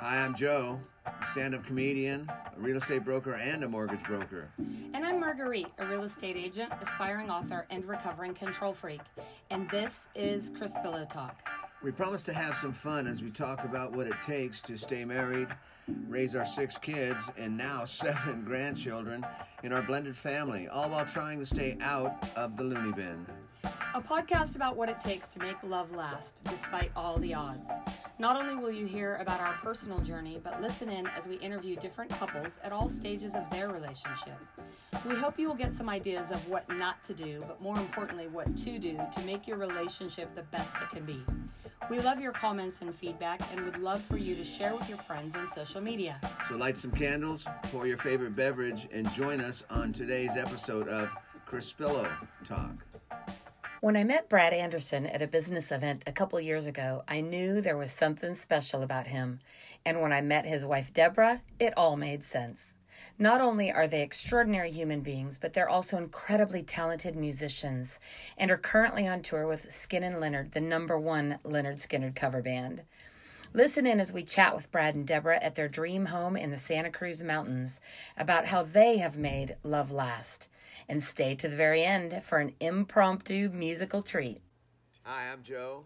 Hi, I'm Joe, a stand up comedian, a real estate broker, and a mortgage broker. And I'm Marguerite, a real estate agent, aspiring author, and recovering control freak. And this is Crispillo Talk. We promise to have some fun as we talk about what it takes to stay married, raise our six kids, and now seven grandchildren in our blended family, all while trying to stay out of the loony bin. A podcast about what it takes to make love last despite all the odds. Not only will you hear about our personal journey, but listen in as we interview different couples at all stages of their relationship. We hope you will get some ideas of what not to do, but more importantly, what to do to make your relationship the best it can be. We love your comments and feedback and would love for you to share with your friends on social media. So light some candles, pour your favorite beverage, and join us on today's episode of Crispillo Talk. When I met Brad Andersohn at a business event a couple years ago, I knew there was something special about him. And when I met his wife Debra, it all made sense. Not only are they extraordinary human beings, but they're also incredibly talented musicians and are currently on tour with Skynnyn Lynnyrd, the number one Lynyrd Skynyrd cover band. Listen in as we chat with Brad and Debra at their dream home in the Santa Cruz Mountains about how they have made love last. And stay to the very end for an impromptu musical treat. Hi, I'm Joe,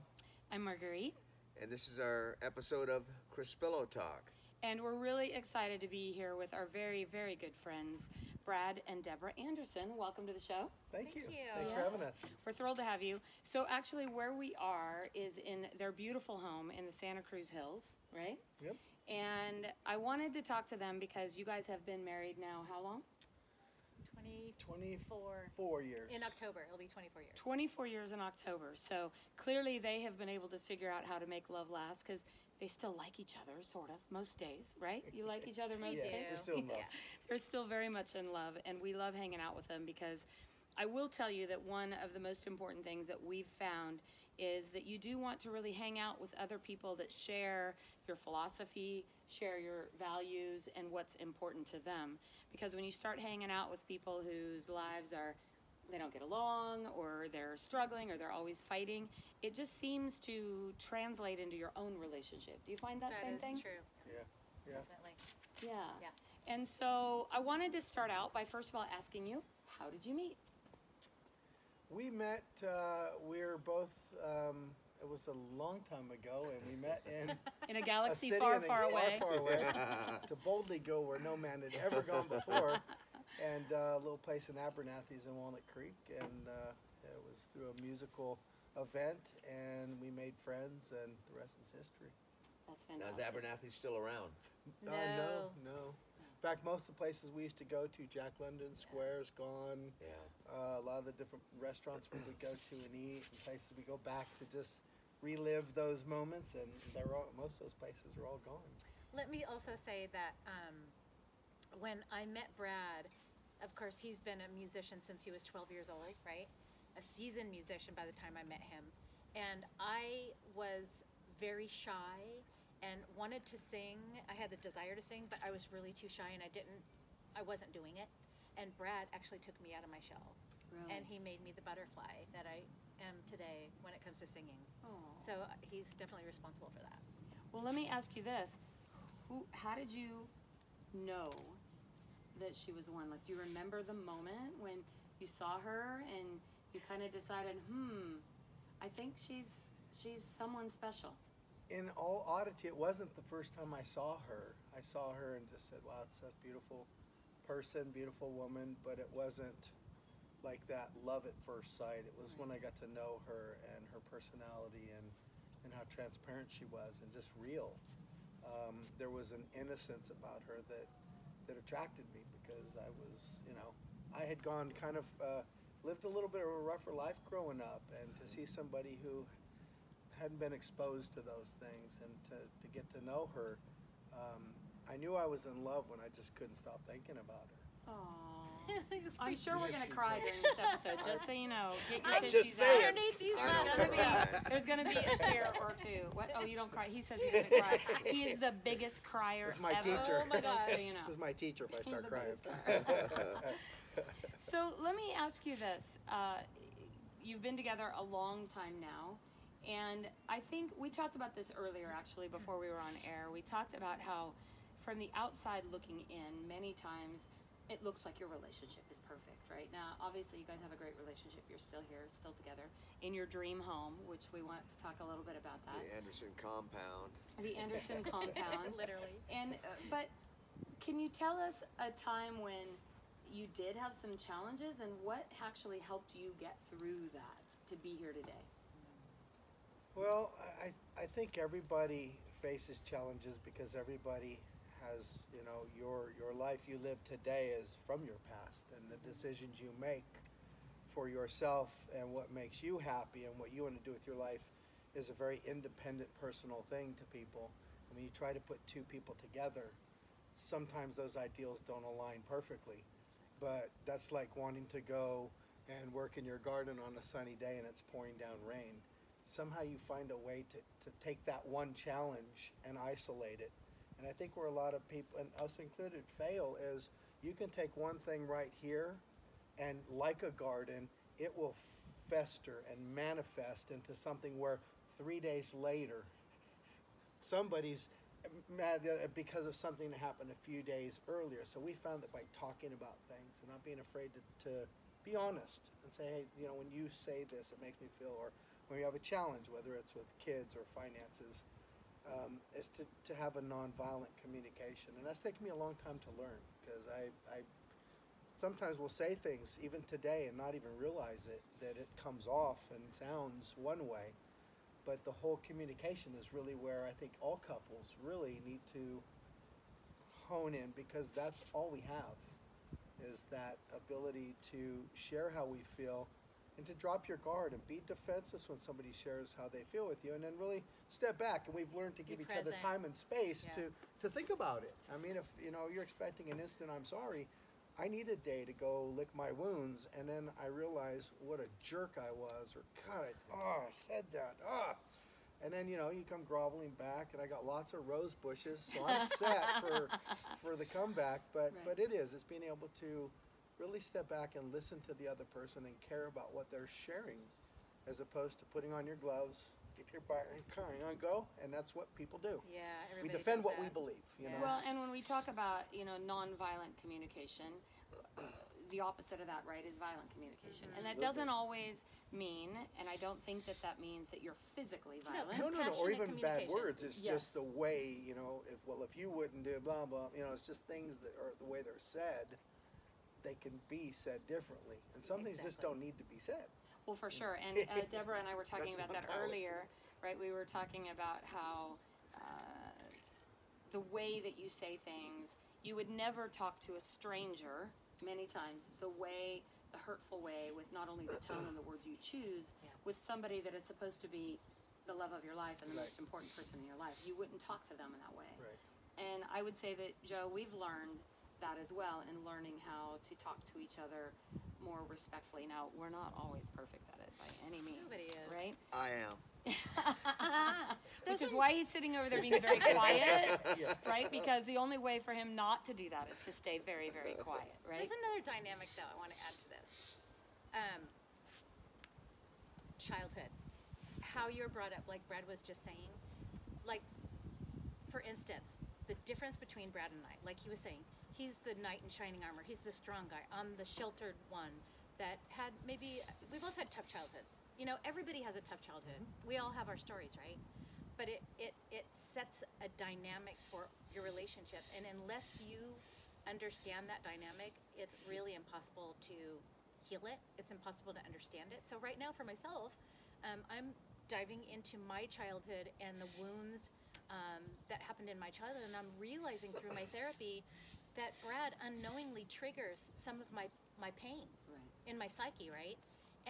I'm Marguerite, and this is our episode of Crispillo Talk. and we're really excited to be here with our very, very good friends, Brad and Debra Andersohn. Welcome to the show. Thank, you. you. Thanks for having us. We're thrilled to have you. So, actually, where we are is in their beautiful home in the Santa Cruz Hills, right? Yep. And I wanted to talk to them because you guys have been married now how long? 24 24 years. in October. It'll be 24 years. 24 years in October. So clearly they have been able to figure out how to make love last because they still like each other, sort of, most days, right? You like each other most Yeah, days? we're still in love. Yeah. They're still very much in love, and we love hanging out with them because I will tell you that one of the most important things that we've found is that you do want to really hang out with other people that share your philosophy, share your values, and what's important to them. Because when you start hanging out with people whose lives are they don't get along or they're struggling or they're always fighting it just seems to translate into your own relationship do you find that, That same is thing true. Yeah. Yeah. Definitely. yeah. Yeah. And so I wanted to start out by first of all asking you, how did you meet? We met, uh, we're both, um, it was a long time ago, and we met in In a a galaxy city far, in a- far away. Far, far away. to boldly go where no man had ever gone before. And uh, a little place in Abernathy's in Walnut Creek. And uh, it was through a musical event, and we made friends, and the rest is history. That's fantastic. Now, is. Abernathy still around? Uh, No. no, no. In fact, most of the places we used to go to, Jack London Square is gone. Yeah. Uh, a lot of the different restaurants we would go to and eat, and places we go back to just relive those moments, and they're all, most of those places are all gone. Let me also say that um, when I met Brad, of course, he's been a musician since he was 12 years old, right? A seasoned musician by the time I met him. And I was very shy and wanted to sing. I had the desire to sing, but I was really too shy and I didn't, I wasn't doing it. And Brad actually took me out of my shell. Really? And he made me the butterfly that I am today when it comes to singing. Aw. So uh, he's definitely responsible for that. Well, let me ask you this: Who? How did you know that she was the one? Like, do you remember the moment when you saw her and you kind of decided, hmm, I think she's she's someone special. In all oddity, it wasn't the first time I saw her. I saw her and just said, "Wow, it's a beautiful person, beautiful woman," but it wasn't like that love at first sight. It was when I got to know her and her personality and and how transparent she was and just real. Um, there was an innocence about her that that attracted me because I was, you know, I had gone kind of uh, lived a little bit of a rougher life growing up, and to see somebody who hadn't been exposed to those things and to, to get to know her, um, I knew I was in love when I just couldn't stop thinking about her. Aww. I'm sure we're gonna cry did. during this episode, just so you know. Get your I'm tissues just out. Underneath these I know. There's gonna, be, there's gonna be a tear or two. What? Oh, you don't cry. He says he doesn't cry. He is the biggest crier This is my ever. teacher. Oh my just so you know. This my teacher if I start crying. crier. So let me ask you this: uh, You've been together a long time now, And I think we talked about this earlier, actually, before we were on air. We talked about how, from the outside looking in, many times it looks like your relationship is perfect, right? Now, obviously, you guys have a great relationship. You're still here, still together in your dream home, which we want to talk a little bit about that. The Andersohn compound. The Andersohn compound. Literally. And uh, but can you tell us a time when you did have some challenges and what actually helped you get through that to be here today? Well, I, I think everybody faces challenges because everybody has, you know, your, your life you live today is from your past and the decisions you make for yourself and what makes you happy and what you want to do with your life is a very independent personal thing to people. And when you try to put two people together, sometimes those ideals don't align perfectly. But that's like wanting to go and work in your garden on a sunny day and it's pouring down rain somehow you find a way to, to take that one challenge and isolate it. And I think where a lot of people, and us included, fail is you can take one thing right here and, like a garden, it will fester and manifest into something where three days later, somebody's mad because of something that happened a few days earlier. So we found that by talking about things and not being afraid to, to be honest and say, hey, you know, when you say this, it makes me feel, or when you have a challenge, whether it's with kids or finances, um, is to, to have a nonviolent communication. And that's taken me a long time to learn because I, I sometimes will say things, even today, and not even realize it, that it comes off and sounds one way. But the whole communication is really where I think all couples really need to hone in because that's all we have is that ability to share how we feel and to drop your guard and be defenseless when somebody shares how they feel with you and then really step back and we've learned to give Be each other time and space Yeah. to to think about it i mean if you know you're expecting an instant i'm sorry i need a day to go lick my wounds and then i realize what a jerk i was or god i oh, I said that oh. and then you know you come groveling back and i got lots of rose bushes so i'm set for for the comeback but Right. but it is it's being able to really step back and listen to the other person and care about what they're sharing as opposed to putting on your gloves get your butt and kind on go and that's what people do. Yeah, we everybody defend does what we that. believe you know? Well, and when we talk about you know nonviolent communication, the opposite of that, right, is violent communication, mm-hmm. and that doesn't always mean, and I don't think that that means that you're physically violent. no no no or even bad words it's Yes. just the way you know if well if you wouldn't do blah blah you know it's just things that are the way they're said they can be said differently and some things just Exactly. don't need to be said Well, for sure. And uh, Debra and I were talking That's about that not earlier, right? We were talking about how uh, the way that you say things, you would never talk to a stranger many times the way, the hurtful way, with not only the tone and the words you choose, Yeah. with somebody that is supposed to be the love of your life and the Right. most important person in your life. You wouldn't talk to them in that way. right And I would say that, Joe, we've learned that as well in learning how to talk to each other more respectfully. Now, we're not always perfect at it by any means. Nobody is. Right? I am. Which is why he's sitting over there being very quiet, Yeah. right? Because the only way for him not to do that is to stay very, very quiet, right? There's another dynamic though I want to add to this. Um, childhood, how you're brought up, like Brad was just saying. Like, for instance, the difference between Brad and I, like he was saying, he's the knight in shining armor. He's the strong guy. I'm the sheltered one that had maybe we both had tough childhoods. You know, everybody has a tough childhood. We all have our stories, right? But it, it, it sets a dynamic for your relationship. And unless you understand that dynamic, it's really impossible to heal it. It's impossible to understand it. So right now, for myself, um, I'm diving into my childhood and the wounds um, that happened in my childhood, and I'm realizing through my therapy that Brad unknowingly triggers some of my my pain Right. in my psyche, right?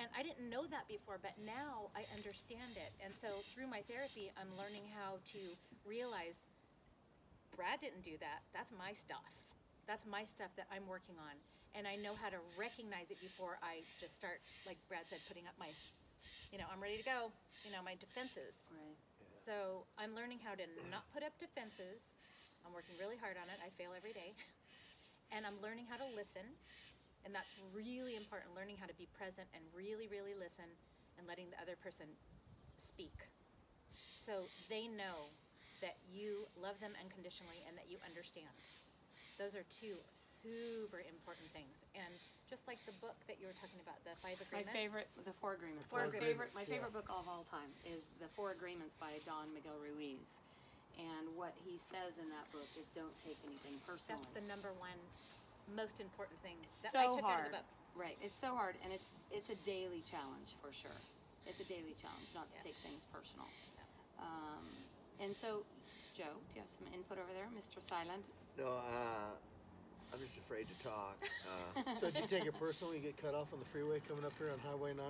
And I didn't know that before, but now I understand it. And so through my therapy, I'm learning how to realize Brad didn't do that. That's my stuff. That's my stuff that I'm working on. And I know how to recognize it before I just start, like Brad said, putting up my, you know, I'm ready to go, you know, my defenses. Right. So I'm learning how to not put up defenses. I'm working really hard on it. I fail every day. And I'm learning how to listen. And that's really important learning how to be present and really, really listen and letting the other person speak. So they know that you love them unconditionally and that you understand. Those are two super important things. And just like the book that you were talking about, the five agreements. My favorite, the Four Agreements. Four my favorite, Agreements, my yeah. favorite book of all time is the Four Agreements by Don Miguel Ruiz. And what he says in that book is don't take anything personally. That's the number one most important thing It's that I so took hard. out of the book. Right. It's so hard, and it's it's a daily challenge for sure. It's a daily challenge not to Yeah. take things personal. Um, and so, Joe, do you have some input over there, Mr. Silent? No, uh, I'm just afraid to talk. Uh, So did you take it personal? when You get cut off on the freeway coming up here on Highway 9?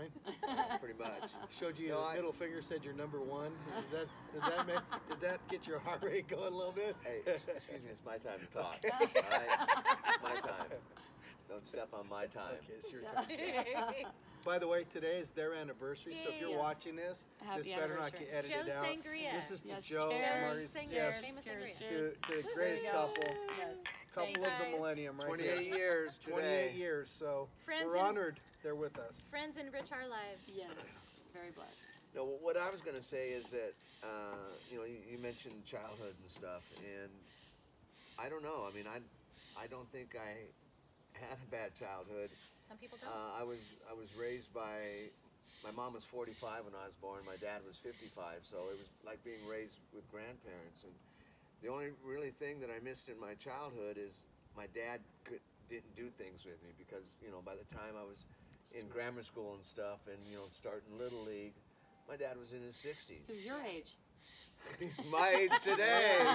pretty much. Showed you No, the I- middle finger, said you're number one. Did that, did that, make, did that get your heart rate going a little bit? Hey, ex- excuse me, it's my time to talk. All right? It's my time. Don't step on my time. Okay, it's your turn. By the way, today is their anniversary, so if you're Yes. watching this, Happy this better not anniversary. get edited Joe out. Sangria. This is to Yes, Joe cheers. and Marty's, Sangria, yes, famous Cheers, sangria. to, to the greatest There you go. couple, Yes. couple of the guys. millennium right 28 here. years today. 28 years, so Friends we're and- honored they're with us. Friends enrich our lives. Yes. Very blessed. No, what I was going to say is that, uh, you know, you, you mentioned childhood and stuff, and I don't know. I mean, I, I don't think I had a bad childhood. Some people don't. Uh, I was I was raised by my mom was 45 when I was born. My dad was 55, so it was like being raised with grandparents. And the only really thing that I missed in my childhood is my dad could, didn't do things with me because you know by the time I was in grammar school and stuff, and you know starting little league, my dad was in his 60s. Who's your age? my age today.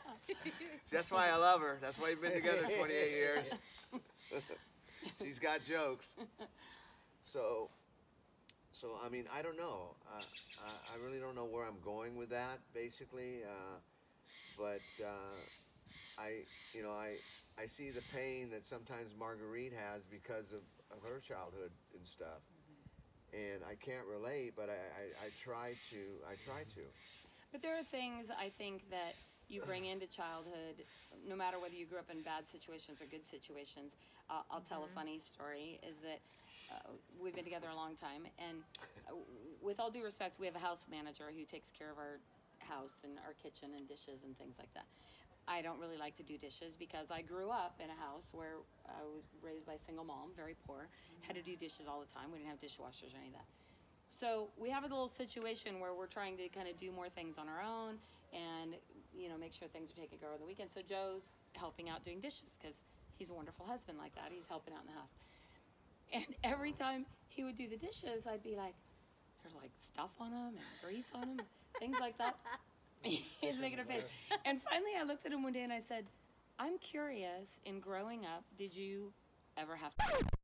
That's why I love her. That's why we've been together 28 years. She's got jokes. So, so I mean, I don't know. Uh, I, I really don't know where I'm going with that, basically. Uh, but uh, I, you know, I, I see the pain that sometimes Marguerite has because of, of her childhood and stuff. And I can't relate, but I, I, I try to. I try to. But there are things I think that you bring into childhood, no matter whether you grew up in bad situations or good situations. Uh, I'll tell a funny story. Is that uh, we've been together a long time, and uh, with all due respect, we have a house manager who takes care of our house and our kitchen and dishes and things like that. I don't really like to do dishes because I grew up in a house where I was raised by a single mom, very poor, had to do dishes all the time. We didn't have dishwashers or any of that. So we have a little situation where we're trying to kind of do more things on our own and you know make sure things are taken care of on the weekend. So Joe's helping out doing dishes because he's a wonderful husband like that. He's helping out in the house. And every time he would do the dishes, I'd be like, "There's like stuff on them and grease on them, things like that." He's making a face. And finally, I looked at him one day and I said, "I'm curious. In growing up, did you ever have to?"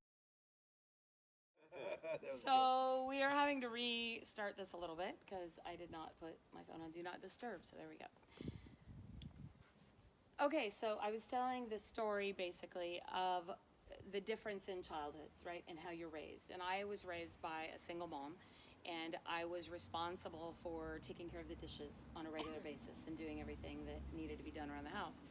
So we are having to restart this a little bit because I did not put my phone on do not disturb. So there we go. Okay, so I was telling the story basically of the difference in childhoods, right, and how you're raised. And I was raised by a single mom, and I was responsible for taking care of the dishes on a regular basis and doing everything that needed to be done around the house.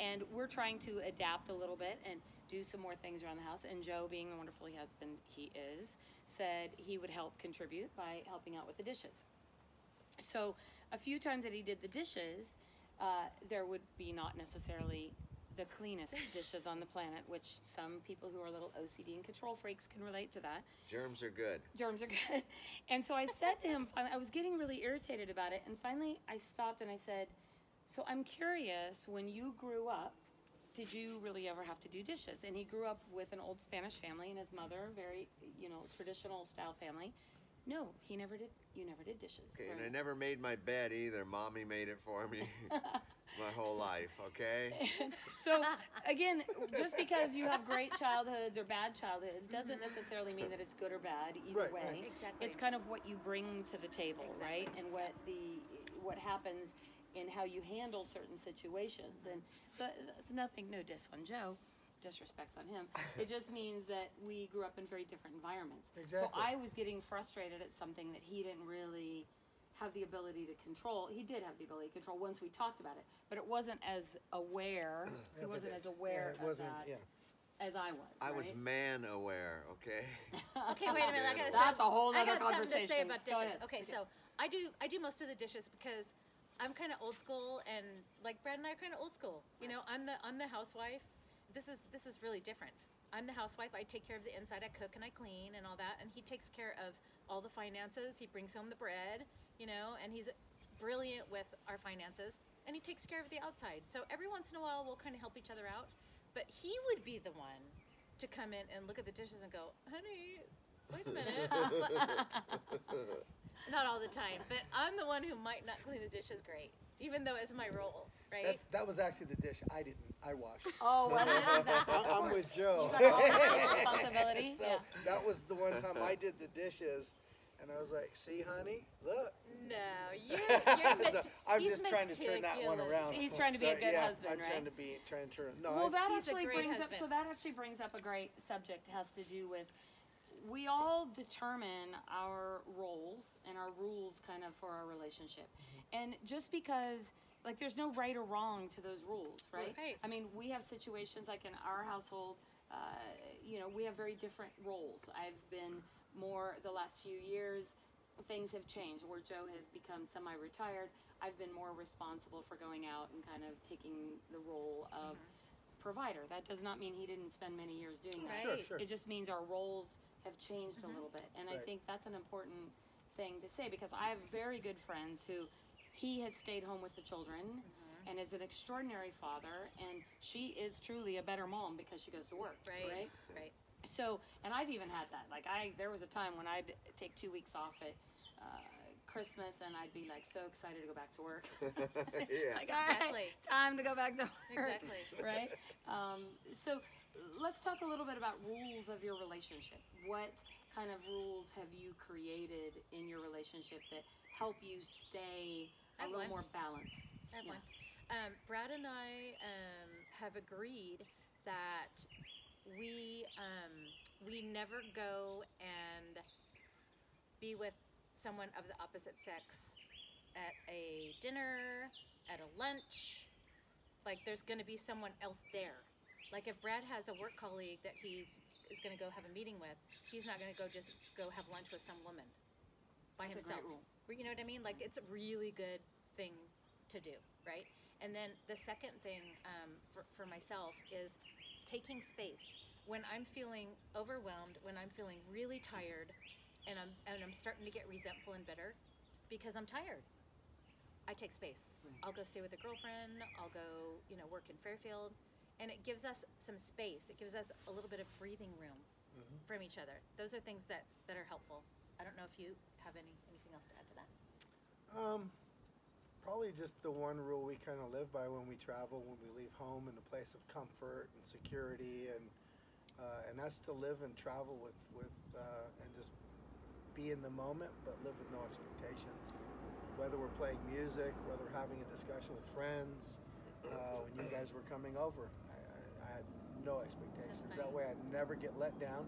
And we're trying to adapt a little bit and do some more things around the house. And Joe, being the wonderful husband he is, said he would help contribute by helping out with the dishes. So a few times that he did the dishes, uh, there would be not necessarily the cleanest dishes on the planet, which some people who are little OCD and control freaks can relate to that. Germs are good. Germs are good. And so I said to him, finally, I was getting really irritated about it. And finally, I stopped and I said, So I'm curious, when you grew up, did you really ever have to do dishes? And he grew up with an old Spanish family and his mother, very, you know, traditional style family. No, he never did. You never did dishes. Okay, and I never made my bed either. Mommy made it for me my whole life, okay? So again, just because you have great childhoods or bad childhoods doesn't mm-hmm. necessarily mean that it's good or bad either Right, way. right. Exactly. It's kind of what you bring to the table, right? And what the what happens in how you handle certain situations. And so it's nothing, no diss on Joe, disrespect on him. It just means that we grew up in very different environments. Exactly. So I was getting frustrated at something that he didn't really have the ability to control. He did have the ability to control once we talked about it, but it wasn't as aware. He Yeah, but wasn't as aware yeah, it wasn't- of that yeah. as I was. I was man aware, okay? Okay, wait a minute. I gotta That's say, a whole other I nother got something to say about dishes. ahead. Okay, so I do I do most of the dishes because I'm kind of old school and like Brad and I are kind of old school. You know, I'm the I'm the housewife. This is this is really different. I'm the housewife. I take care of the inside. I cook and I clean and all that, and he takes care of all the finances. He brings home the bread, you know, and he's brilliant with our finances, and he takes care of the outside. So every once in a while, we'll kind of help each other out. But he would be the one to come in and look at the dishes and go, "Honey, wait a minute." not all the time, but I'm the one who might not clean the dishes great, even though it's my role, right? That, that was actually the dish I didn't. I washed. Oh, was it? Is that- I- I'm with Joe. You got all the responsibility? so Yeah. that was the one time I did the dishes, and I was like, "See, honey, look." no, you're, you're So I'm he's just trying to turn that one around. He's trying to be a good yeah, husband, I'm right? trying to be trying to turn. No, Well, that actually great brings up. So that actually brings up a great subject. It has to do with we all determine our roles and our rules, kind of for our relationship, and just because. Like there's no right or wrong to those rules, right? Right. I mean, we have situations like in our household, uh, you know, we have very different roles. I've been more the last few years, things have changed where Joe has become semi retired. I've been more responsible for going out and kind of taking the role of provider. That does not mean he didn't spend many years doing that. Sure, sure. It just means our roles have changed a little bit. And I Right. think that's an important thing to say because I have very good friends who he has stayed home with the children and is an extraordinary father and she is truly a better mom because she goes to work right, right right. so and i've even had that like i there was a time when i'd take two weeks off at uh, christmas and i'd be like so excited to go back to work Yeah. like all right Exactly. time to go back to work Exactly. right um, so let's talk a little bit about rules of your relationship what kind of rules have you created in your relationship that help you stay a little one. more balanced I have Yeah. one. Um, Brad and I um, have agreed that we um, we never go and be with someone of the opposite sex at a dinner, at a lunch. Like there's going to be someone else there. Like if Brad has a work colleague that he is going to go have a meeting with, he's not going to go just go have lunch with some woman by That's himself. You know what I mean? Like it's a really good thing to do, right? And then the second thing um, for, for myself is taking space. When I'm feeling overwhelmed, when I'm feeling really tired, and I'm and I'm starting to get resentful and bitter because I'm tired. I take space. I'll go stay with a girlfriend. I'll go, you know, work in Fairfield, and it gives us some space. It gives us a little bit of breathing room from each other. Those are things that that are helpful. I don't know if you have any anything else to add to that. Um, probably just the one rule we kind of live by when we travel, when we leave home, in a place of comfort and security, and uh, and that's to live and travel with with uh, and just be in the moment, but live with no expectations. Whether we're playing music, whether we're having a discussion with friends, uh, when you guys were coming over, no expectations. That way, I never get let down.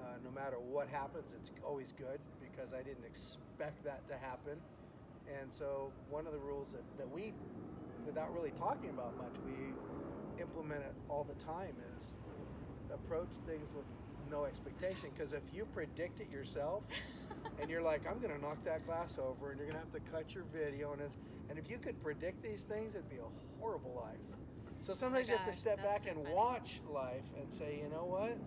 Uh, no matter what happens, it's always good because I didn't expect that to happen. And so, one of the rules that, that we, without really talking about much, we implement it all the time is approach things with no expectation. Because if you predict it yourself and you're like, I'm going to knock that glass over and you're going to have to cut your video, and, it, and if you could predict these things, it'd be a horrible life. So sometimes you have to gosh, step that's back so and funny. watch life and say, you know what?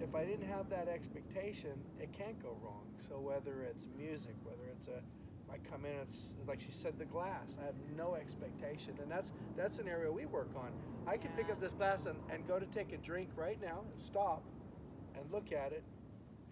if I didn't have that expectation, it can't go wrong. So whether it's music, whether it's a, I come in, it's like she said, the glass. I have no expectation, and that's that's an area we work on. I could pick Yeah. up this glass and, and go to take a drink right now and stop, and look at it,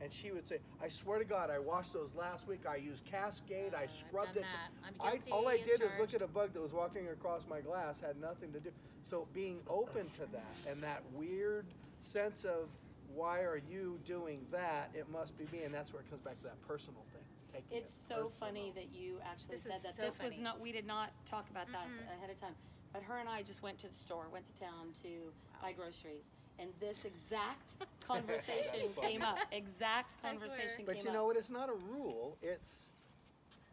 and she would say, "I swear to God, I washed those last week. I used Cascade. Uh, I I've scrubbed done it." that. I'm I, all I as did is look at a bug that was walking across my glass. Had nothing to do. So being open to that and that weird sense of why are you doing that? It must be me, and that's where it comes back to that personal thing. Taking It's it so funny that you actually This said that. so this was funny. not. We did not talk about that ahead of time. But her and I just went to the store, went to town to buy groceries, and this exact conversation came up. Exact I swear. conversation But you know what? It's not a rule. It's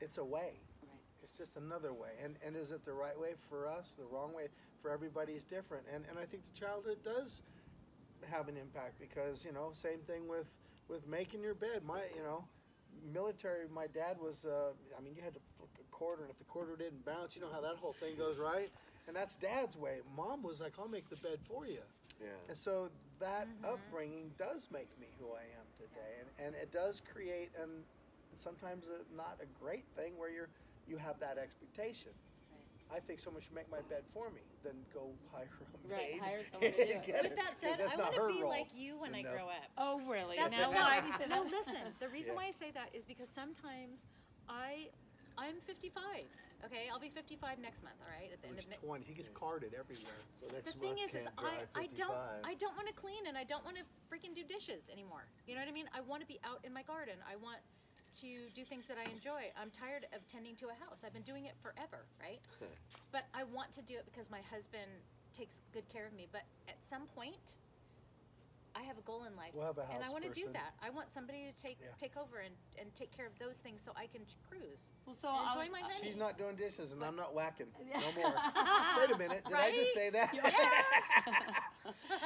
it's a way. Right. It's just another way. And and is it the right way for us? The wrong way for everybody is different. And and I think the childhood does have an impact because you know same thing with with making your bed. My you know military, my dad was. Uh, I mean, you had to flick a quarter, and if the quarter didn't bounce, you know how that whole thing goes, right? And that's dad's way. Mom was like, "I'll make the bed for you," Yeah. and so that mm-hmm. upbringing does make me who I am today, and and it does create and sometimes a, not a great thing where you're you have that expectation. I think someone should make my bed for me Then go hire a maid. Right, hire someone to do it. With that 'cause said, that's I not want her to be role, like you when you I grow up. Oh, really? That's now why no, do you say no, listen. The reason Yeah. why I say that is because sometimes I, I'm 55. Okay, I'll be 55 next month. All right, at the end He's of next. 20. He gets carded everywhere. So next The thing month is, is can't I, drive I don't 55. I don't want to clean and I don't want to freaking do dishes anymore. You know what I mean? I want to be out in my garden. I want to do things that I enjoy. I'm tired of tending to a house. I've been doing it forever, right? but I want to do it because my husband takes good care of me. But at some point, I have a goal in life, We'll have a and I house want to do person. that. I want somebody to take Yeah. take over and, and take care of those things so I can cruise. Well, so and I'll- enjoy my I- honey. She's not doing dishes, and I'm not whacking. No more. Wait a minute. Did I just say that? Yeah.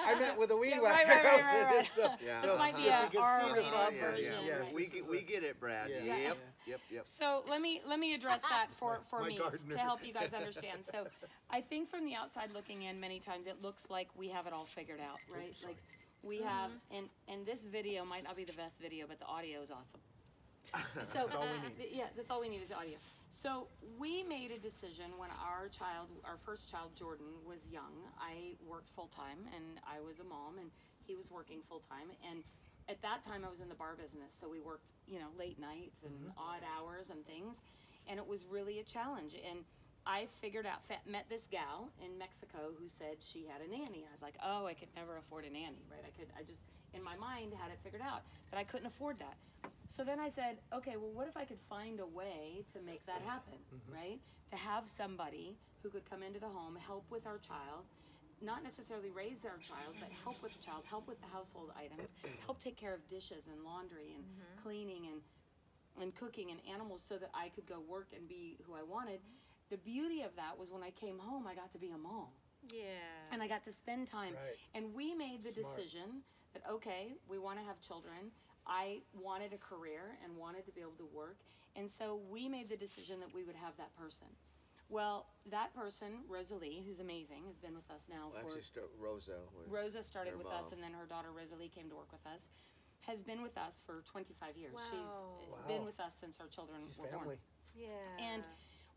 I meant with a weed Yeah, whacker. right, right, right, right, right. so, Yeah. so This might if be you a can see the R-rated thought yeah, version. yeah, Yes, we this get, we a- get it, Brad. Yeah. Yep, Yeah. yep, yep. So let me let me address that for for my me gardener. to help you guys understand. So I think from the outside looking in, many times it looks like we have it all figured out, right? Oops, like we have, and and this video might not be the best video, but the audio is awesome. So That's all we need. Yeah, that's all we need is audio. So we made a decision when our child, our first child, Jordan, was young. I worked full time, and I was a mom, and he was working full time. And at that time, I was in the bar business, so we worked, you know, late nights and Mm-hmm. odd hours and things, and it was really a challenge. And I figured out, met this gal in Mexico who said she had a nanny. I was like, oh, I could never afford a nanny, right? I could, I just, in my mind, had it figured out, but I couldn't afford that. So then I said, okay, well, what if I could find a way to make that happen, mm-hmm. right? To have somebody who could come into the home, help with our child, not necessarily raise our child, but help with the child, help with the household items, help take care of dishes and laundry and mm-hmm. cleaning and and cooking and animals so that I could go work and be who I wanted. The beauty of that was when I came home, I got to be a mom Yeah. and I got to spend time. Right. And we made the Smart. decision that okay, we want to have children. I wanted a career and wanted to be able to work, and so we made the decision that we would have that person. Well, that person, Rosalie, who's amazing, has been with us now Well, for Actually, st- Rosa. Rosa started her with us, and then her daughter Rosalie came to work with us. Has been with us for 25 years. Wow. She's Wow. been with us since our children She's were family. born. Yeah. And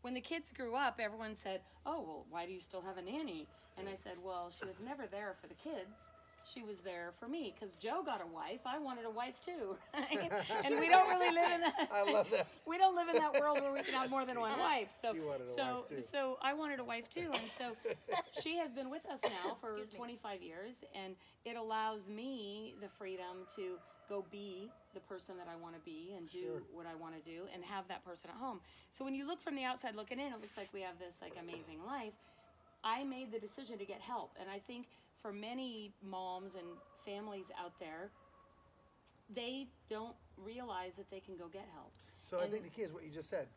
when the kids grew up, everyone said, "Oh, well, why do you still have a nanny?" And I said, "Well, she was never there for the kids. She was there for me because Joe got a wife. I wanted a wife too, right? and we don't really live in that. I love that. we don't live in that world where we can have more than one wife. So, She wanted a so, wife, so I wanted a wife too, and so she has been with us now for Excuse me. 25 years, and it allows me the freedom to go be the person that I want to be and do Sure. what I want to do and have that person at home. So when you look from the outside looking in, it looks like we have this like amazing life. I made the decision to get help, and I think for many moms and families out there, they don't realize that they can go get help. So I think the key is what you just said.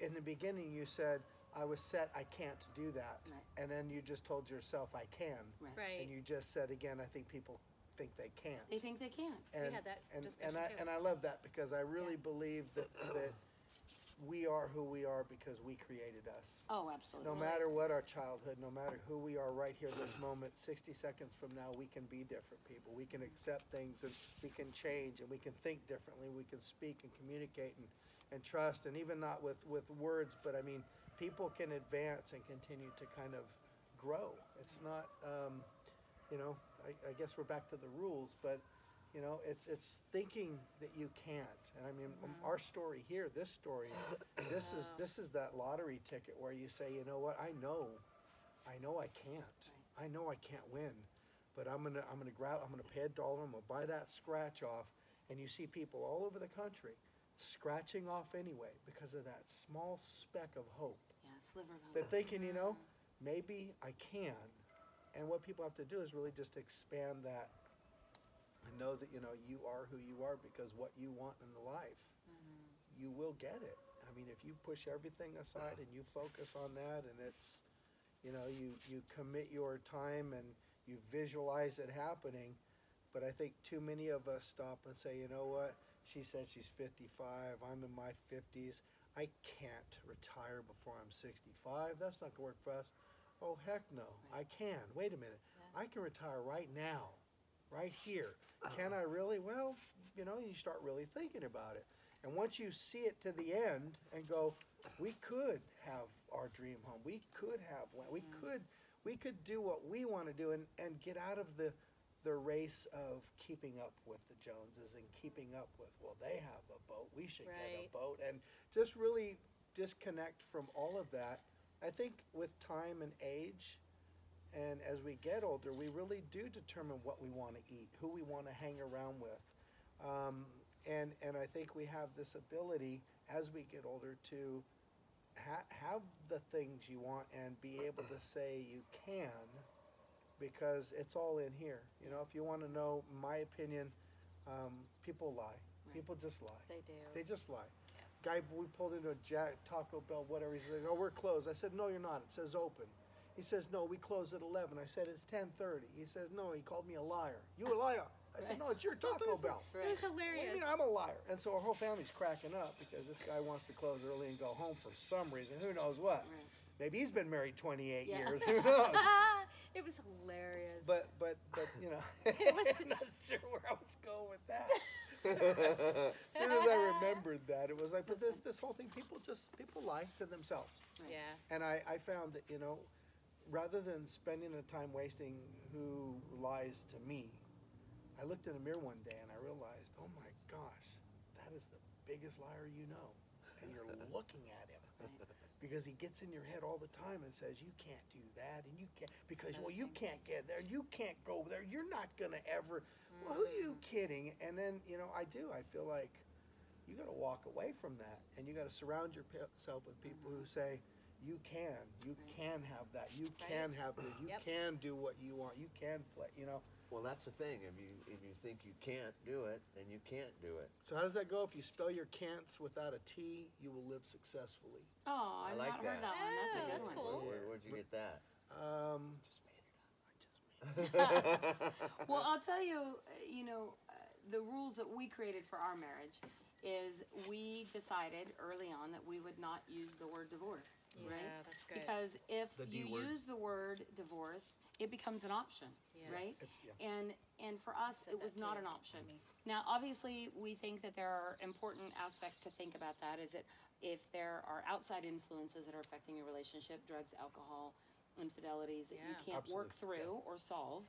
In the beginning, you said, I was set, I can't do that. Right. And then you just told yourself, I can. Right. Right. And you just said again, I think people think they can't. They think they can. and, had that and, discussion and I and I love that because I really believe that that we are who we are because we created us. Oh, absolutely. No matter what our childhood, no matter who we are right here this moment, 60 seconds from now, we can be different people. We can accept things and we can change and we can think differently. We can speak and communicate and, and trust and even not with, with words, but I mean, people can advance and continue to kind of grow. It's not, um, you know, I, I guess we're back to the rules, but you know, it's it's thinking that you can't. And I mean, um, our story here, this story, this is this is that lottery ticket where you say, you know what, I know, I know I can't. I know I can't win, but I'm gonna I'm gonna grab I'm gonna pay a dollar. I'm gonna buy that scratch off. And you see people all over the country scratching off anyway because of that small speck of hope. Yeah, sliver of They're hope. thinking, you know, maybe I can. And what people have to do is really just expand that and know that, you know, you are who you are because what you want in life, mm-hmm. you will get it. I mean, if you push everything aside and you focus on that and it's, you know, you, you commit your time and you visualize it happening. But I think too many of us stop and say, you know what, She said she's 55. I'm in my 50s. I can't retire before I'm 65. That's not gonna work for us. Oh heck no, I can. Wait a minute. I can retire right now, right here. Can I really? Well, you know, you start really thinking about it. And once you see it to the end and go, we could have our dream home. We could have land. We mm. could we could do what we want to do and, and get out of the the race of keeping up with the Joneses and keeping up with well they have a boat we should get Right. a boat and just really disconnect from all of that. I think with time and age and as we get older we really do determine what we want to eat, who we want to hang around with. Um, and and I think we have this ability as we get older to ha- have the things you want and be able to say you can because it's all in here. You know, if you want to know my opinion, um, people lie. People just lie. They do. They just lie. Guy, we pulled into a Jack, Taco Bell, whatever. He's like, "Oh, we're closed." I said, "No, you're not. It says open." He says, "No, we close at 11." I said, "It's 10:30." He says, "No." He called me a liar. You a liar? I said, "No, it's your Taco Bell." It was What do you mean I'm a liar? And so our whole family's cracking up because this guy wants to close early and go home for some reason. Who knows what? Right. Maybe he's been married 28 Yeah. years. Who knows? it was hilarious. But but but you know, It was- I'm not sure where I was going with that. As soon as I remembered that, it was like, but this this whole thing, people just people lie to themselves. yeah. And I, I found that, you know, rather than spending the time wasting who lies to me, I looked in the mirror one day and I realized, oh my gosh, that is the biggest liar you know. And you're looking at him. Because he gets in your head all the time and says, you can't do that, and you can't, because, well, you can't get there, you can't go there, you're not gonna ever, well, who are you mm. kidding? And then, you know, I do, I feel like you got to walk away from that and you got to surround yourself with people who mm-hmm. say you can you can have that you can have this you Yep. can do what you want you can play you know Well, that's the thing. If you if you think you can't do it, then you can't do it. so how does that go if you spell your can'ts without a t you will live successfully Oh, I've like not that. heard that one. That's a Oh, good that's one. cool. Where, where'd you get that? um Well, I'll tell you, uh, you know, uh, the rules that we created for our marriage is we decided early on that we would not use the word divorce, right? Yeah, that's good. Because if The you word. use the word divorce, it becomes an option, Yes. right? It's- yeah. And and for us, it was not an option. Now, obviously, we think that there are important aspects to think about that. Is that if there are outside influences that are affecting your relationship, drugs, alcohol, infidelities that you can't work Absolutely, through or solve,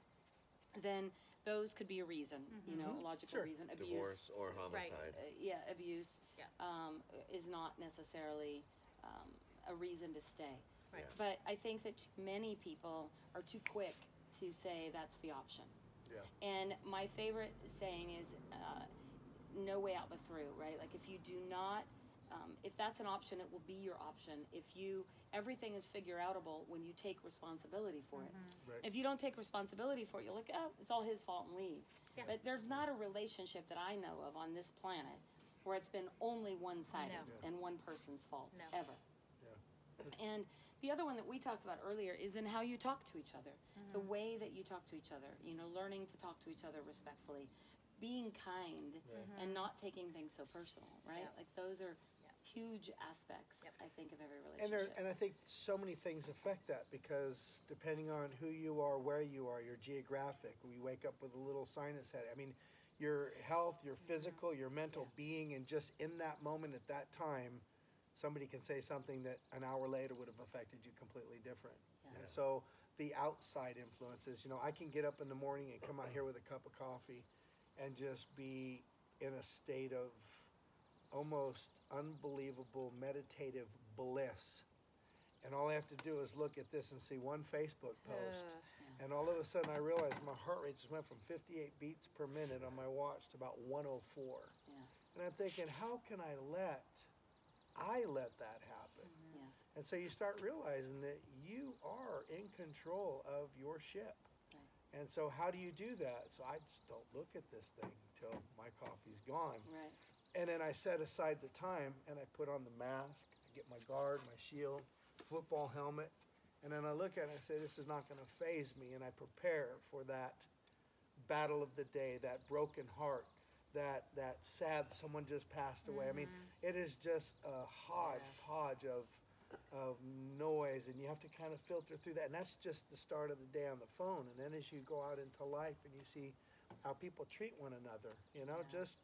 then those could be a reason, you know, a logical Sure. reason. Abuse, Divorce or Right. homicide. uh, yeah, abuse Yeah. um, is not necessarily um, a reason to stay. Right. But I think that too many people are too quick to say that's the option. yeah And my favorite saying is, uh, no way out but through, right? Like if you do not, um, if that's an option, it will be your option. If you, everything is figure outable when you take responsibility for it. Right. If you don't take responsibility for it, you're like, oh, it's all his fault and leave. Yeah. But there's not a relationship that I know of on this planet where it's been only one sided No. and one person's fault No. ever. And the other one that we talked about earlier is in how you talk to each other, the Mm-hmm. way that you talk to each other, you know, learning to talk to each other respectfully, being kind, and not taking things so personal, right? Mm-hmm. Yeah. Like those are Yeah. Huge aspects, Yep. I think, of every and relationship. there, and I think so many things affect that because depending on who you are, where you are, your geographic, we wake up with a little sinus head. I mean, your health, your mm-hmm. physical, your mental being, and just in that moment at that time, somebody can say something that an hour later would have affected you completely different. Yeah. And so the outside influences, you know, I can get up in the morning and come out here with a cup of coffee and just be in a state of almost unbelievable meditative bliss. And all I have to do is look at this and see one Facebook post. And all of a sudden I realize my heart rate just went from 58 beats per minute on my watch to about 104. Yeah. And I'm thinking, how can I let, I let that happen? Mm-hmm. Yeah. And so you start realizing that you are in control of your ship. Right. And so how do you do that? So I just don't look at this thing till my coffee's gone. Right. And then I set aside the time and I put on the mask, I get my guard, my shield, football helmet, and then I look at it and I say, this is not going to phase me. And I prepare for that battle of the day, that broken heart, that that sad someone just passed away. I mean, mm-hmm. it is just a hodgepodge of of noise, and you have to kind of filter through that. And that's just the start of the day on the phone. And then as you go out into life and you see how people treat one another, you know, just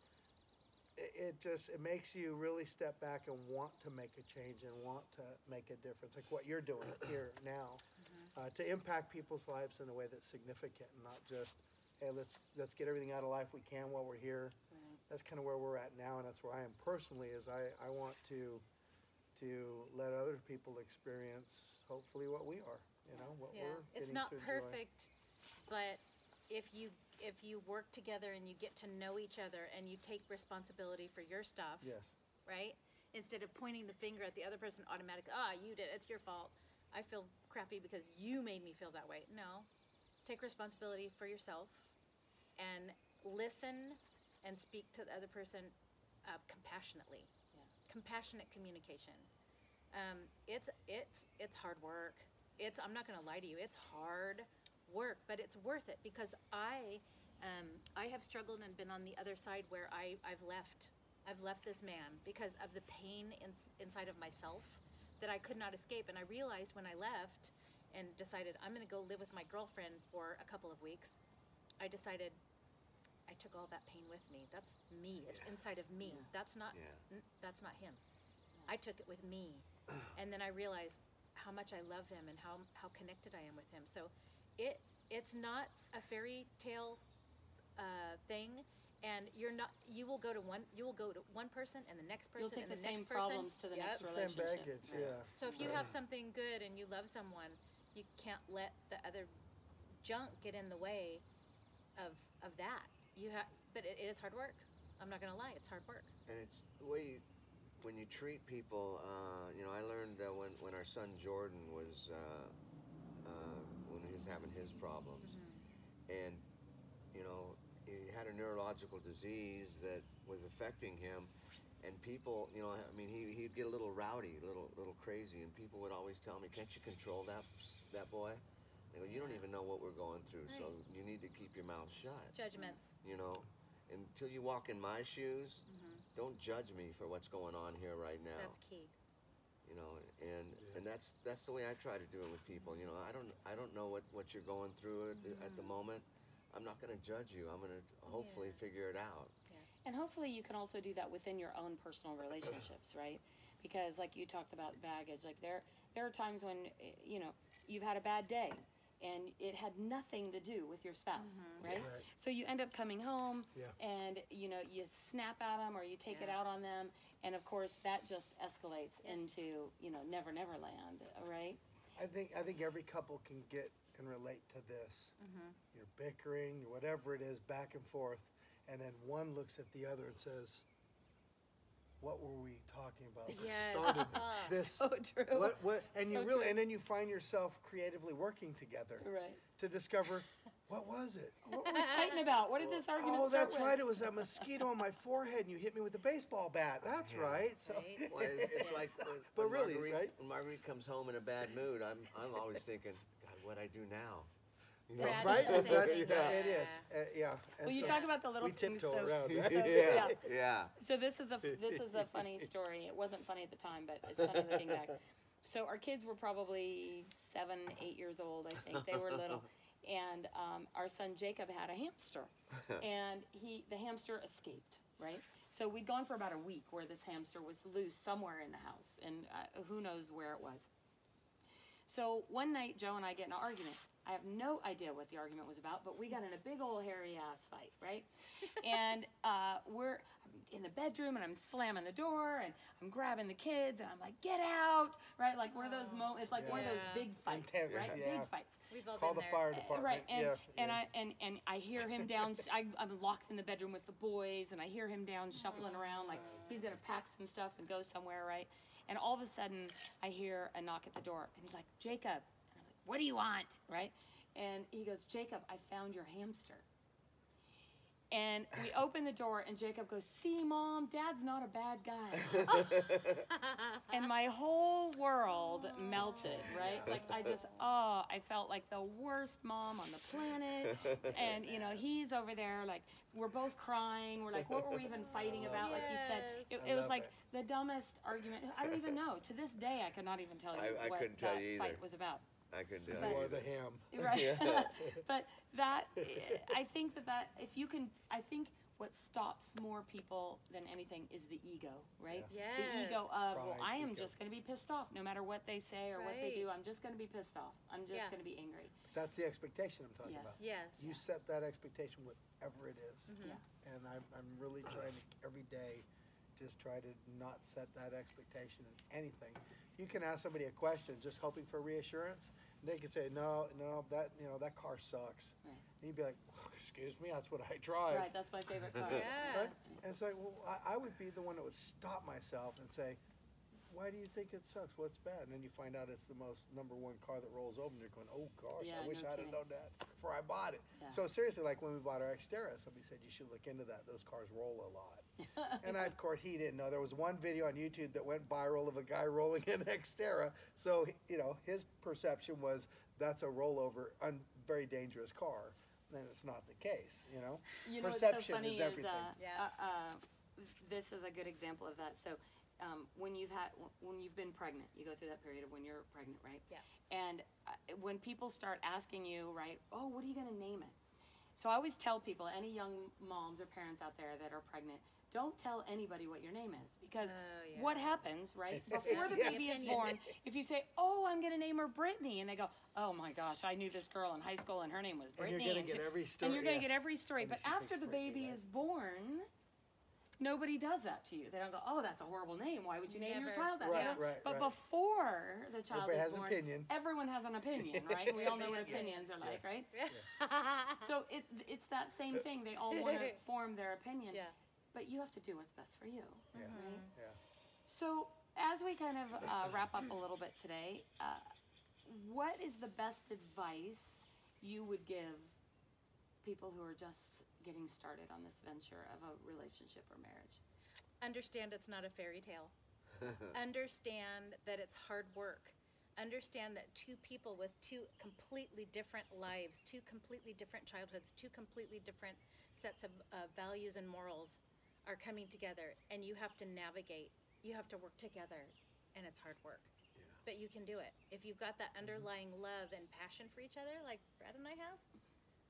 it, just it makes you really step back and want to make a change and want to make a difference, like what you're doing here now, uh, to impact people's lives in a way that's significant and not just, hey, let's let's get everything out of life we can while we're here. That's kind of where we're at now, and that's where I am personally. Is I I want to to let other people experience hopefully what we are, you know, what Yeah, we're it's not to enjoy. perfect, but if you if you work together and you get to know each other and you take responsibility for your stuff, Yes. right? Instead of pointing the finger at the other person automatically, ah, you did, it, it's your fault. I feel crappy because you made me feel that way. No, take responsibility for yourself and listen and speak to the other person uh, compassionately. Yeah. Compassionate communication. Um, it's it's it's hard work. It's I'm not going to lie to you. It's hard work, but it's worth it because I um, I have struggled and been on the other side where I I've left I've left this man because of the pain in, inside of myself that I could not escape. And I realized when I left and decided I'm going to go live with my girlfriend for a couple of weeks, I decided I took all that pain with me. That's me. It's inside of me. That's not Yeah. n- that's not him. I took it with me. And then I realized how much I love him and how how connected I am with him. So it it's not a fairy tale uh, thing and you're not you will go to one you will go to one person and the next person You'll take and the, the, same person. problems to the Yep. next Same baggage, Right. yeah. So if you have something good and you love someone, you can't let the other junk get in the way of of that. You have, but it, it is hard work. I'm not gonna lie, it's hard work. And it's the way you, when you treat people. Uh, you know, I learned uh, when when our son Jordan was uh, uh, when he was having his problems, mm-hmm. and you know he had a neurological disease that was affecting him, and people, you know, I mean, he he'd get a little rowdy, a little little crazy, and people would always tell me, "Can't you control that that boy?" I go, "You don't even know what we're going through, so you need to keep your mouth shut." Judgments. you know until you walk in my shoes mm-hmm. don't judge me for what's going on here right now That's key. You know and and that's that's the way i try to do it with people you know i don't i don't know what what you're going through at, the- at the moment i'm not going to judge you i'm going to hopefully Yeah. figure it out yeah. And hopefully you can also do that within your own personal relationships, right? Because like you talked about baggage, like there there are times when eh, you know you've had a bad day and it had nothing to do with your spouse, right? Right. So you end up coming home Yeah. and you know you snap at them or you take it out on them and of course that just escalates into, you know, never never land, right? I think I think every couple can get and relate to this. Mm-hmm. You're bickering, whatever it is, back and forth, and then one looks at the other and says, "What were we talking about? that Yes. started Ah. this? So true. What? What? And you So really, true. and then you find yourself creatively working together Right. to discover what was it. What were we fighting about? What did this argument Oh, start that's with? right. It was a mosquito on my forehead, and you hit me with a baseball bat. That's Yeah. right. So, Right. well, it- it's like when, But when really, Marguerite, right? when Marguerite comes home in a bad mood i'm i'm always thinking god what i do now you know? Brad right? is the That's, same. that- it Yeah. is. Uh, yeah. And Well, you so talk about the little we things. tiptoe so- around. Right? yeah yeah So this is a this is a funny story. It wasn't funny at the time, but it's funny looking back. So our kids were probably seven, eight years old. I think they were little, and um, our son Jacob had a hamster, and he the hamster escaped. Right. So we'd gone for about a week where this hamster was loose somewhere in the house, and uh, who knows where it was. So one night, Joe and I get in an argument. I have no idea what the argument was about, but we got in a big old hairy ass fight, right? and uh, we're in the bedroom, and I'm slamming the door, and I'm grabbing the kids, and I'm like, "Get out!" Right? Like one of those moments. It's like one of those big fights, Intense, right? yeah. Big fights. We've all Call been the there. fire Uh, department. Right, and yeah, and yeah. I and and I hear him down. I, I'm locked in the bedroom with the boys, and I hear him down shuffling around like he's gonna pack some stuff and go somewhere, right? And all of a sudden, I hear a knock at the door, and he's like, "Jacob," and I'm like, "What do you want?" Right? And he goes, "Jacob, I found your hamster." And we open the door, and Jacob goes, See, mom, dad's not a bad guy. and my whole world melted, right? Like, I just, oh, I felt like the worst mom on the planet. And, you know, he's over there, like, we're both crying. We're like, what were we even fighting about? Like you said, it, it was like it. the dumbest argument. I don't even know. To this day, I could not even tell you I- I what that fight was about. I couldn't do But- Or it. the ham. Right. but that, I think that that, if you can, I think what stops more people than anything is the ego, right? Yeah. The ego Yes. of, well, I am ego. just going to be pissed off no matter what they say or what they do. I'm just going to be pissed off. I'm just Yeah. going to be angry. That's the expectation I'm talking Yes. about. Yes. You set that expectation, whatever it is. Mm-hmm. Yeah. And I'm, I'm really trying to, every day, just try to not set that expectation in anything. You can ask somebody a question just hoping for reassurance. And they can say, no, no, that, you know, that car sucks. Right. And you'd be like, excuse me, that's what I drive. Right. That's my favorite part. Yeah. Right? And it's like, well, I, I would be the one that would stop myself and say, why do you think it sucks? What's bad? And then you find out it's the most number one car that rolls over, and you're going, oh gosh, Yeah, I wish no I'd have known that before I bought it. Yeah. So seriously, like when we bought our Xterra, somebody said you should look into that. Those cars roll a lot. and I, of course, he didn't know. There was one video on YouTube that went viral of a guy rolling an Xterra. So you know, his perception was that's a rollover, un, very dangerous car. Then it's not the case, you know. You know Perception what's so funny is is, everything. uh, Yeah. uh, uh, this is a good example of that. So, um, when you've had when you've been pregnant, you go through that period of when you're pregnant, right? Yeah. And uh, when people start asking you, right, oh, what are you going to name it? So I always tell people, any young moms or parents out there that are pregnant, don't tell anybody what your name is because Oh, yeah. what happens, right? Before the Yeah. baby is born, if you say, "Oh, I'm going to name her Brittany," and they go, "Oh my gosh, I knew this girl in high school and her name was brittany And you're Brittany," gonna and get she- every and story, you're going to yeah. get every story. But after the baby right? is born, nobody does that to you. They don't go, "Oh, that's a horrible name. Why would you name your child that?" Right, They don't- right, but right. before the child Everybody is has an born, opinion. everyone has an opinion, right? We all know what opinions are like, right? So it, it's that same thing. They all want to form their opinion. Yeah. But you have to do what's best for you. Yeah. Right? Yeah. So, as we kind of uh, wrap up a little bit today, uh, what is the best advice you would give people who are just getting started on this venture of a relationship or marriage? Understand it's not a fairy tale. Understand that it's hard work. Understand that two people with two completely different lives, two completely different childhoods, two completely different sets of uh, values and morals are coming together, and you have to navigate. You have to work together, and it's hard work. But you can do it. If you've got that mm-hmm. underlying love and passion for each other, like Brad and I have,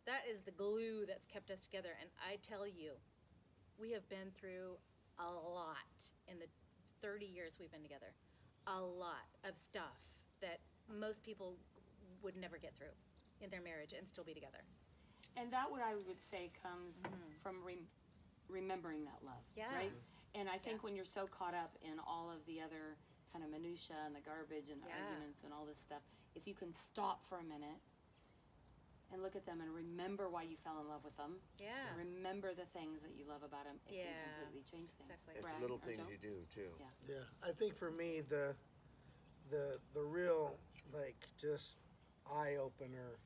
that is the glue that's kept us together. And I tell you, we have been through a lot in the 30 years we've been together. A lot of stuff that most people would never get through in their marriage and still be together. And that, what I would say, comes mm-hmm. from rem- remembering that love. Yeah. Right? And I think when you're so caught up in all of the other kind of minutia and the garbage and the Yeah. arguments and all this stuff, if you can stop for a minute and look at them and remember why you fell in love with them. Yeah. and remember the things that you love about them. It Yeah. can completely change things. Exactly. It's Brad little or things Joe? you do too. Yeah. Yeah, I think for me the the the real like just eye opener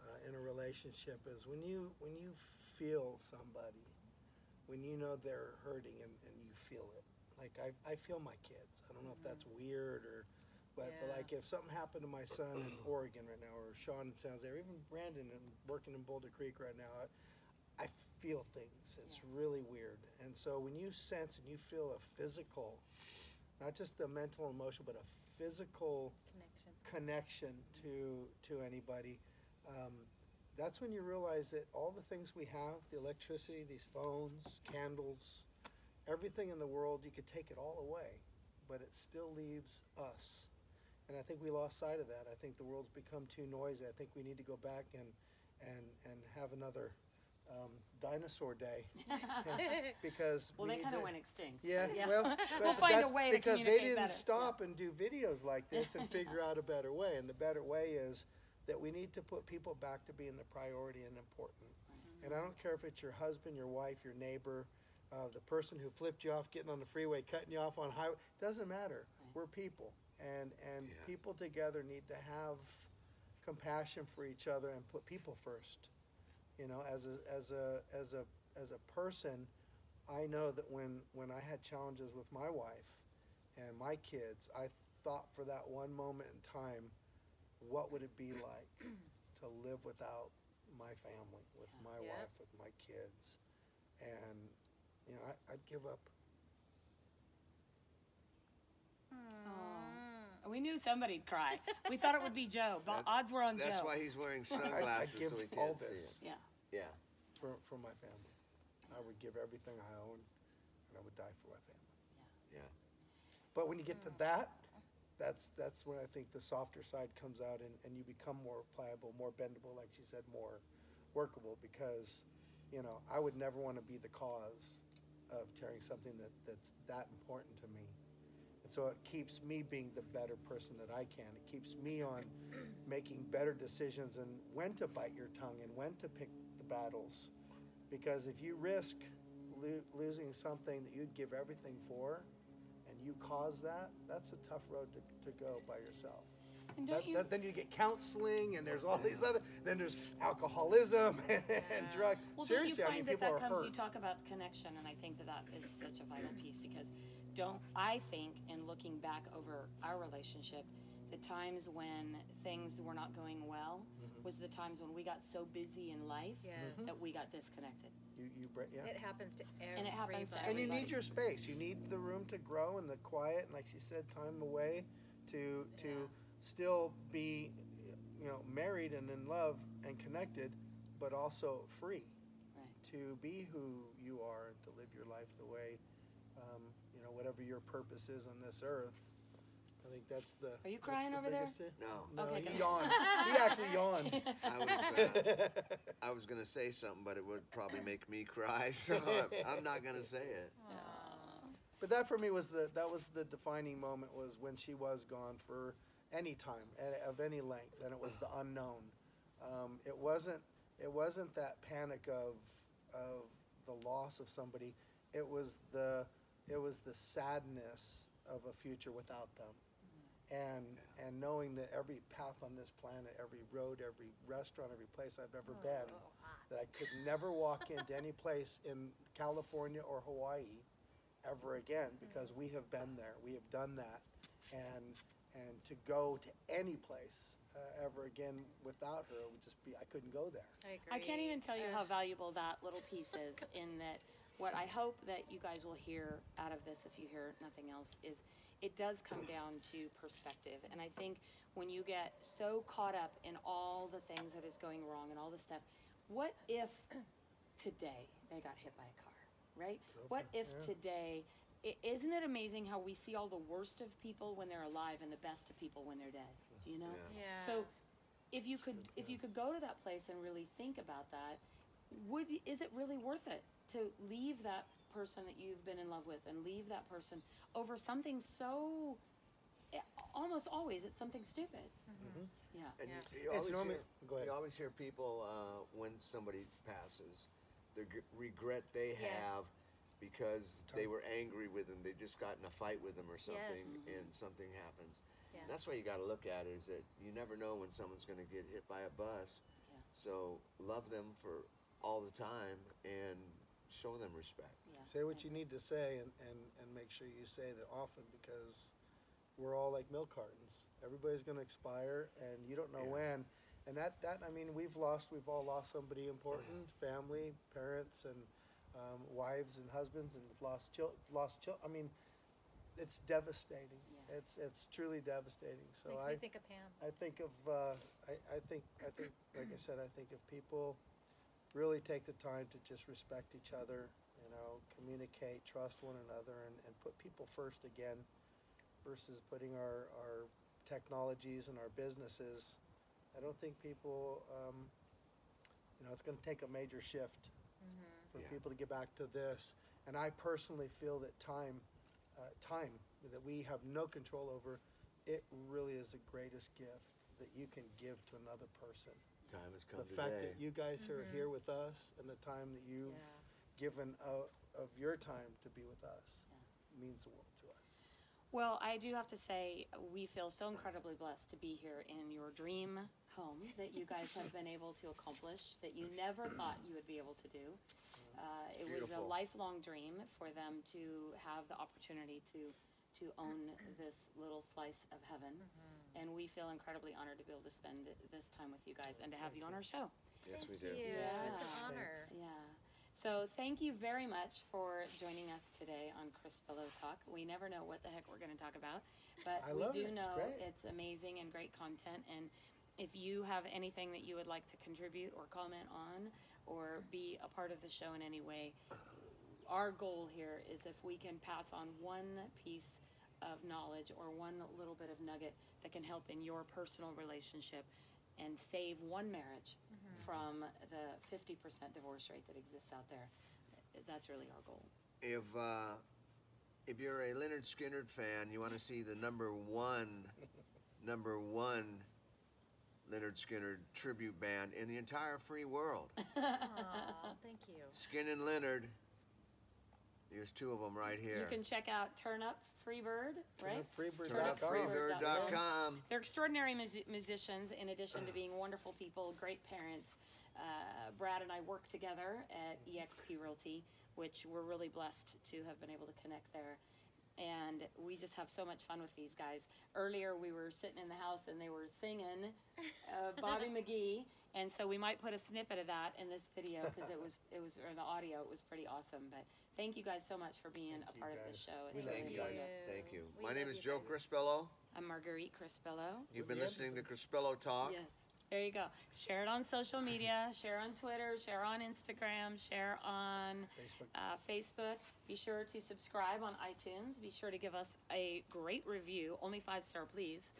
uh, in a relationship is when you when you feel somebody, when you know they're hurting and, and you feel it. Like I, I feel my kids. I don't know if that's weird or but, but Yeah. like if something happened to my son in Oregon right now or Sean in San Jose or even Brandon and working in Boulder Creek right now, I, I feel things. It's really weird. And so when you sense and you feel a physical not just the mental and emotional, but a physical Connections. connection to to anybody. Um, that's when you realize that all the things we have, the electricity, these phones, candles, everything in the world, you could take it all away, but it still leaves us. And I think we lost sight of that. I think the world's become too noisy. I think we need to go back and and and have another um, dinosaur day because Well, we they kind of went extinct. yeah, but well, We'll find a way to because they didn't better. stop and do videos like this and figure out a better way. And the better way is that we need to put people back to being the priority and important. And I don't care if it's your husband, your wife, your neighbor, uh, the person who flipped you off getting on the freeway, cutting you off on highway. Doesn't matter. We're people, and and Yeah. people together need to have compassion for each other and put people first. You know, as a as a as a as a person, I know that when when I had challenges with my wife and my kids, I thought for that one moment in time, what would it be like to live without my family, with my Yep. wife, with my kids, and you know, I, I'd give up. Oh. We knew somebody'd cry. We thought it would be Joe, but That's- odds were on That's Joe. why he's wearing I'd, I'd sunglasses give so he all can't see this it. yeah. Yeah. for for my family. I would give everything I own, and I would die for my family. Yeah. But when you get to that, that's that's when I think the softer side comes out and, and you become more pliable, more bendable, like she said, more workable because, you know, I would never want to be the cause of tearing something that, that's that important to me. And so it keeps me being the better person that I can. It keeps me on making better decisions and when to bite your tongue and when to pick the battles. Because if you risk lo- losing something that you'd give everything for, you cause that, that's a tough road to, to go by yourself. And don't That, you, that- then you get counseling, and there's all these other. Then there's alcoholism and, and drug. well, Seriously, don't I you mean, find that people that are comes, hurt. you talk about connection, and I think that that is such a vital piece because don't, I think, in looking back over our relationship, the times when things were not going well. Was the times when we got so busy in life Yes. that we got disconnected. You, you break, yeah. It happens to everybody. And it happens to and you everybody. need your space. You need the room to grow and the quiet, and like she said, time away to to still be, you know, married and in love and connected, but also free Right. to be who you are and to live your life the way, um, you know, whatever your purpose is on this earth. I think that's the. Are you that's crying the over there? biggest thing. No. No, Okay, he good. yawned. he actually yawned. I was, uh, I was gonna say something, but it would probably make me cry, so I'm, I'm not gonna say it. But that for me was the that was the defining moment was when she was gone for any time a- of any length, and it was the unknown. Um, it wasn't it wasn't that panic of of the loss of somebody. It was the it was the sadness of a future without them, and and knowing that every path on this planet, every road, every restaurant, every place I've ever been, that I could never walk into any place in California or Hawaii ever again because we have been there, we have done that, and and to go to any place uh, ever again without her would just be I couldn't go there. I agree. I can't even tell you how valuable that little piece is in that what I hope that you guys will hear out of this if you hear nothing else is it does come down to perspective. And I think when you get so caught up in all the things that is going wrong and all the stuff what if today they got hit by a car right? What if yeah. today i- isn't it amazing how we see all the worst of people when they're alive and the best of people when they're dead you know? Yeah. so if you could if you could go to that place and really think about that would is it really worth it to leave that person that you've been in love with and leave that person over something so eh, almost always it's something stupid yeah And Yeah. you, you always normally- hear, go ahead. you always hear people uh, when somebody passes, the g- regret they Yes. have because they were angry with them. They just got in a fight with them or something, Yes. and something happens. Yeah. And that's why you got to look at it is that you never know when someone's going to get hit by a bus. Yeah. So love them for all the time and show them respect. Yeah Say what you need to say and, and, and make sure you say that often because we're all like milk cartons. Everybody's going to expire and you don't know Yeah. when. And that, that, I mean, we've lost, we've all lost somebody important, family, parents, and um, wives and husbands, and lost chil- lost chil- I mean, it's devastating. Yeah. It's, it's truly devastating. So Makes I, me think of Pam. I think of, uh, I, I think, I think, like I said, I think if people really take the time to just respect each other, you know, communicate, trust one another, and, and put people first again versus putting our, our technologies and our businesses, I don't think people, um, you know, it's going to take a major shift for Yeah. people to get back to this. And I personally feel that time, uh, time that we have no control over, it really is the greatest gift that you can give to another person. Time has come the fact that you guys are here with us and the time that you've Yeah. Given uh, of your time to be with us means the world to us. Well, I do have to say, we feel so incredibly blessed to be here in your dream home that you guys have been able to accomplish that you never thought you would be able to do. Uh, it was a Beautiful. lifelong dream for them to have the opportunity to to own this little slice of heaven, and we feel incredibly honored to be able to spend this time with you guys and to have you on our show. Yes, Thank we do. you. It's an honor. Thanks. Yeah. So thank you very much for joining us today on Chris Pillow Talk. We never know what the heck we're going to talk about, but I we do it. Know great. it's amazing and great content. And if you have anything that you would like to contribute or comment on or be a part of the show in any way, our goal here is if we can pass on one piece of knowledge or one little bit of nugget that can help in your personal relationship and save one marriage from the 50% divorce rate that exists out there. That's really our goal. If uh, if you're a Lynyrd Skynyrd fan, you want to see the number one, number one Lynyrd Skynyrd tribute band in the entire free world. Aw, thank you. Skynnyn Lynnyrd. There's two of them right here. You can check out Turn Up Freebird, right? Freebird.com. TurnUpFreebird.com. They're extraordinary mus- musicians in addition to being wonderful people, great parents. Uh, Brad and I work together at eXp Realty, which we're really blessed to have been able to connect there. And we just have so much fun with these guys. Earlier, we were sitting in the house and they were singing uh, Bobby McGee, and so we might put a snippet of that in this video because it was it was or the audio. It was pretty awesome. But thank you guys so much for being Thank a you, part of this show. We It's love really Thank you you. guys. nice. Thank you. We My love name you is Joe guys. Crispello. I'm Marguerite Crispello. You've been the listening to. Crispello Talk. Yes. There you go. Share it on social media. Share on Twitter. Share on Instagram. Share on Facebook. uh, Facebook. Be sure to subscribe on iTunes. Be sure to give us a great review, only five star, please,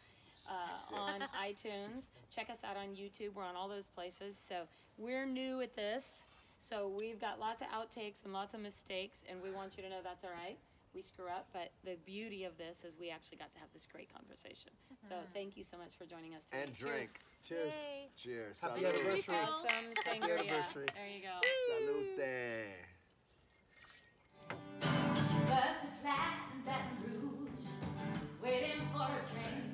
uh, on iTunes. Check us out on YouTube. We're on all those places. So we're new at this. So we've got lots of outtakes and lots of mistakes, and we want you to know that's all right. We screw up, but the beauty of this is we actually got to have this great conversation. So thank you so much for joining us today. And drink. Cheers. Yay. Cheers. Happy Salud. anniversary. Have some sangria. anniversary. There you go. Salute. Busted flat in Baton Rouge, waiting for a train.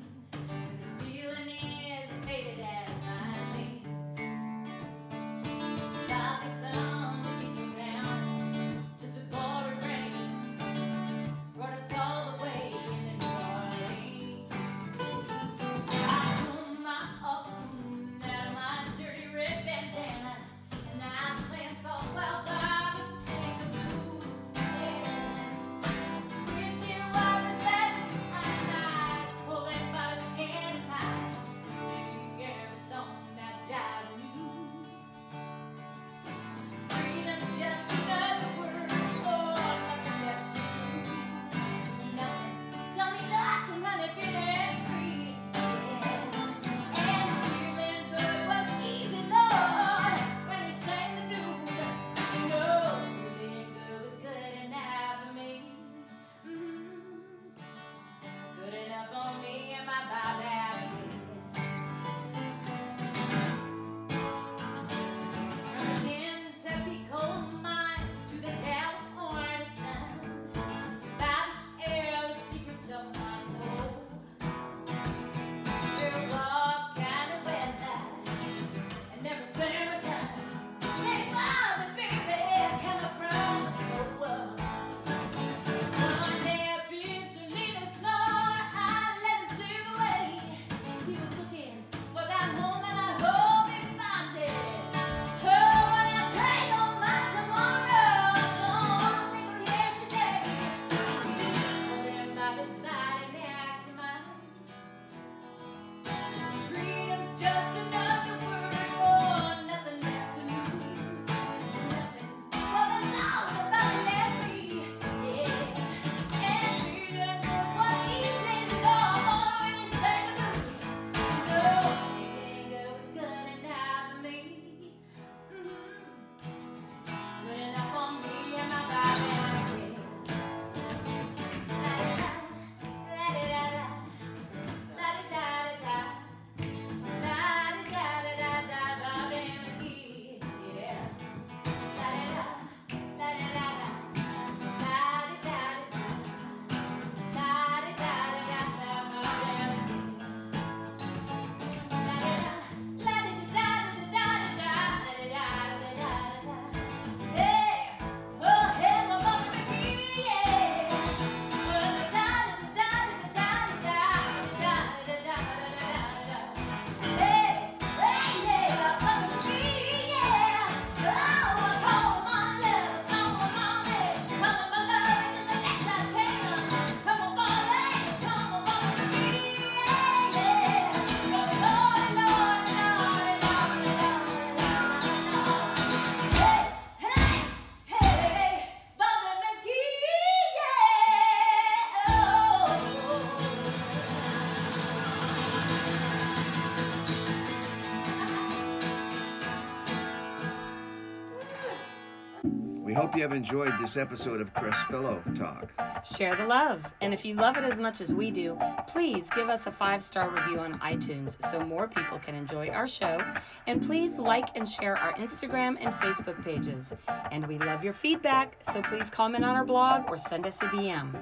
Hope you have enjoyed this episode of Crespillo Talk. Share the love. And if you love it as much as we do, please give us a five star review on iTunes so more people can enjoy our show. And please like and share our Instagram and Facebook pages. And we love your feedback, so please comment on our blog or send us a DM.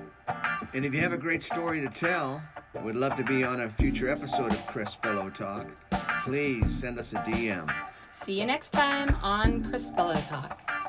And if you have a great story to tell, we'd love to be on a future episode of Crespillo Talk. Please send us a DM. See you next time on Crispello Talk.